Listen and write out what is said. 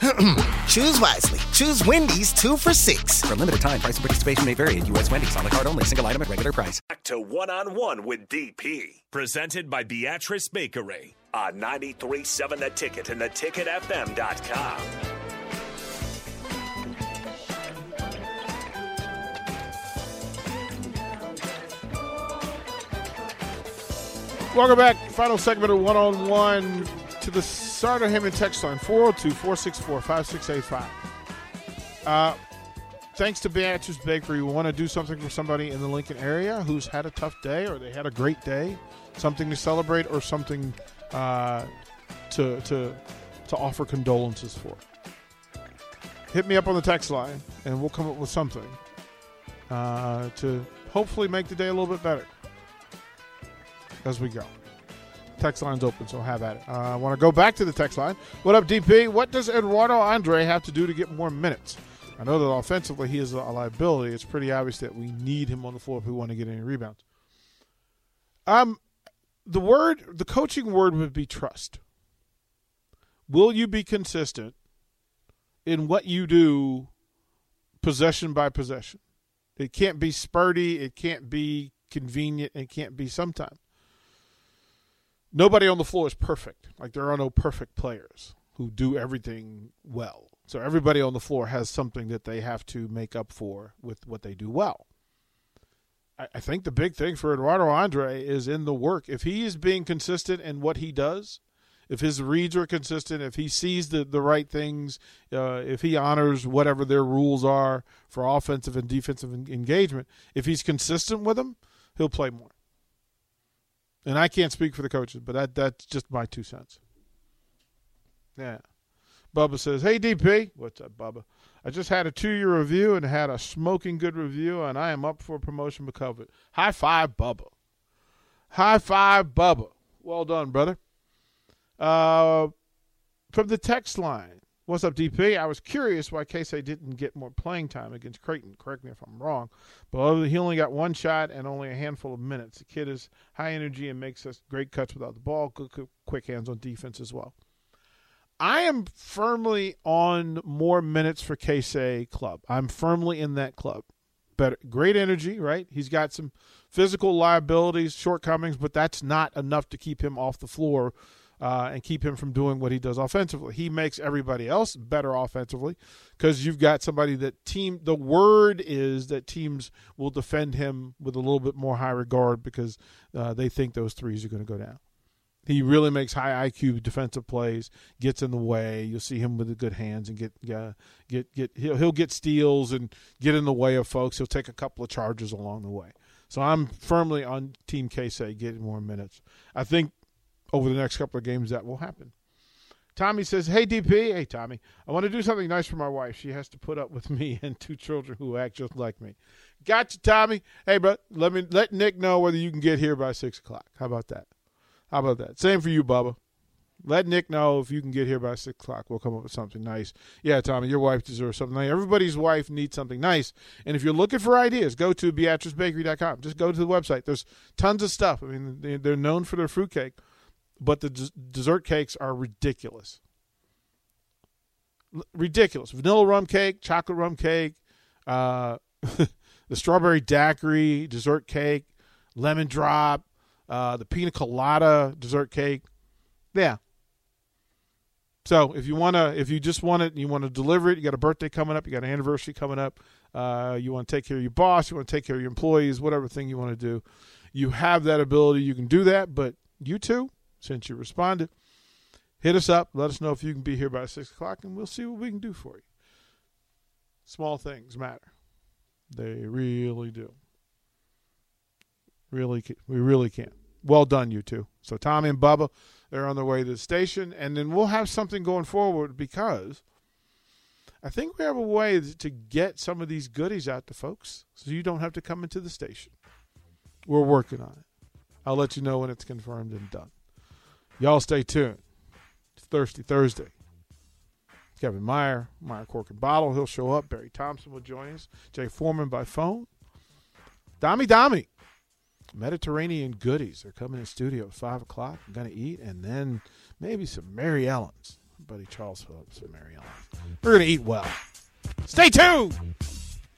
Choose wisely. Choose Wendy's two for six. For a limited time, price and participation may vary at U.S. Wendy's on the card only, single item at regular price. Back to one on one with DP. Presented by Beatrice Bakery on 93.7 The Ticket and theticketfm.com. Welcome back. Final segment of one on one to the Sartor Hamann text line 402 464 5685. Uh, Thanks to Beatrice Bakery, we want to do something for somebody in the Lincoln area who's had a tough day or they had a great day, something to celebrate or something uh, to, to, to offer condolences for. Hit me up on the text line and we'll come up with something uh, to hopefully make the day a little bit better as we go. Text line's open, so have at it. Uh, I want to go back to the text line. What up, DP? What does Eduardo Andre have to do to get more minutes? I know that offensively he is a liability. It's pretty obvious that we need him on the floor if we want to get any rebounds. Um, the word, the coaching word would be trust. Will you be consistent in what you do, possession by possession? It can't be spurty. It can't be convenient. It can't be sometime. Nobody on the floor is perfect. Like there are no perfect players who do everything well. So everybody on the floor has something that they have to make up for with what they do well. I, I think the big thing for Eduardo Andre is in the work. If he is being consistent in what he does, if his reads are consistent, if he sees the, the right things, uh, if he honors whatever their rules are for offensive and defensive engagement, if he's consistent with them, he'll play more. And I can't speak for the coaches, but that that's just my two cents. Yeah. Bubba says, Hey, DP. What's up, Bubba? I just had a two year review and had a smoking good review, and I am up for promotion because of it. High five, Bubba. High five, Bubba. Well done, brother. Uh, from the text line, What's up, DP? I was curious why Keisei didn't get more playing time against Creighton. Correct me if I'm wrong, but he only got one shot and only a handful of minutes. The kid is high energy and makes us great cuts without the ball. Good, quick hands on defense as well. I am firmly on more minutes for Keisei club. I'm firmly in that club. Better, great energy, right? He's got some physical liabilities, shortcomings, but that's not enough to keep him off the floor uh, and keep him from doing what he does offensively. He makes everybody else better offensively because you've got somebody that team. The word is that teams will defend him with a little bit more high regard because uh, they think those threes are going to go down. He really makes high IQ defensive plays, gets in the way. You'll see him with the good hands and get uh, get get he'll he'll get steals and get in the way of folks. He'll take a couple of charges along the way. So I'm firmly on Team Keisei getting more minutes. I think over the next couple of games that will happen. Tommy says, "Hey DP, hey Tommy, I want to do something nice for my wife. She has to put up with me and two children who act just like me. Gotcha, Tommy. Hey, bro, let me let Nick know whether you can get here by six o'clock. How about that? How about that? Same for you, Bubba. Let Nick know if you can get here by six o'clock. We'll come up with something nice. Yeah, Tommy, your wife deserves something nice. Everybody's wife needs something nice. And if you're looking for ideas, go to BeatriceBakery.com. Just go to the website. There's tons of stuff. I mean, they're known for their fruitcake but the d- dessert cakes are ridiculous. L- ridiculous. Vanilla rum cake, chocolate rum cake, uh, the strawberry daiquiri dessert cake, lemon drop, uh, the pina colada dessert cake. Yeah. So if you wanna, if you just want it, you want to deliver it. You got a birthday coming up, you got an anniversary coming up. Uh, you want to take care of your boss, you want to take care of your employees, whatever thing you want to do. You have that ability. You can do that, but you too, since you responded. Hit us up. Let us know if you can be here by 6 o'clock, and we'll see what we can do for you. Small things matter. They really do. Really, we really can. Well done, you two. So Tommy and Bubba, they're on their way to the station, and then we'll have something going forward because I think we have a way to get some of these goodies out to folks, so you don't have to come into the station. We're working on it. I'll let you know when it's confirmed and done. Y'all stay tuned. It's Thirsty Thursday. Kevin Meyer, Meyer Cork and Bottle, he'll show up. Barry Thompson will join us. Jay Foreman by phone. Dami Dami. Mediterranean goodies They're coming in studio at 5 o'clock. I'm going to eat, and then maybe some Mary Ellen's. Buddy Charles Phillips some Mary Ellen. We're going to eat well. Stay tuned.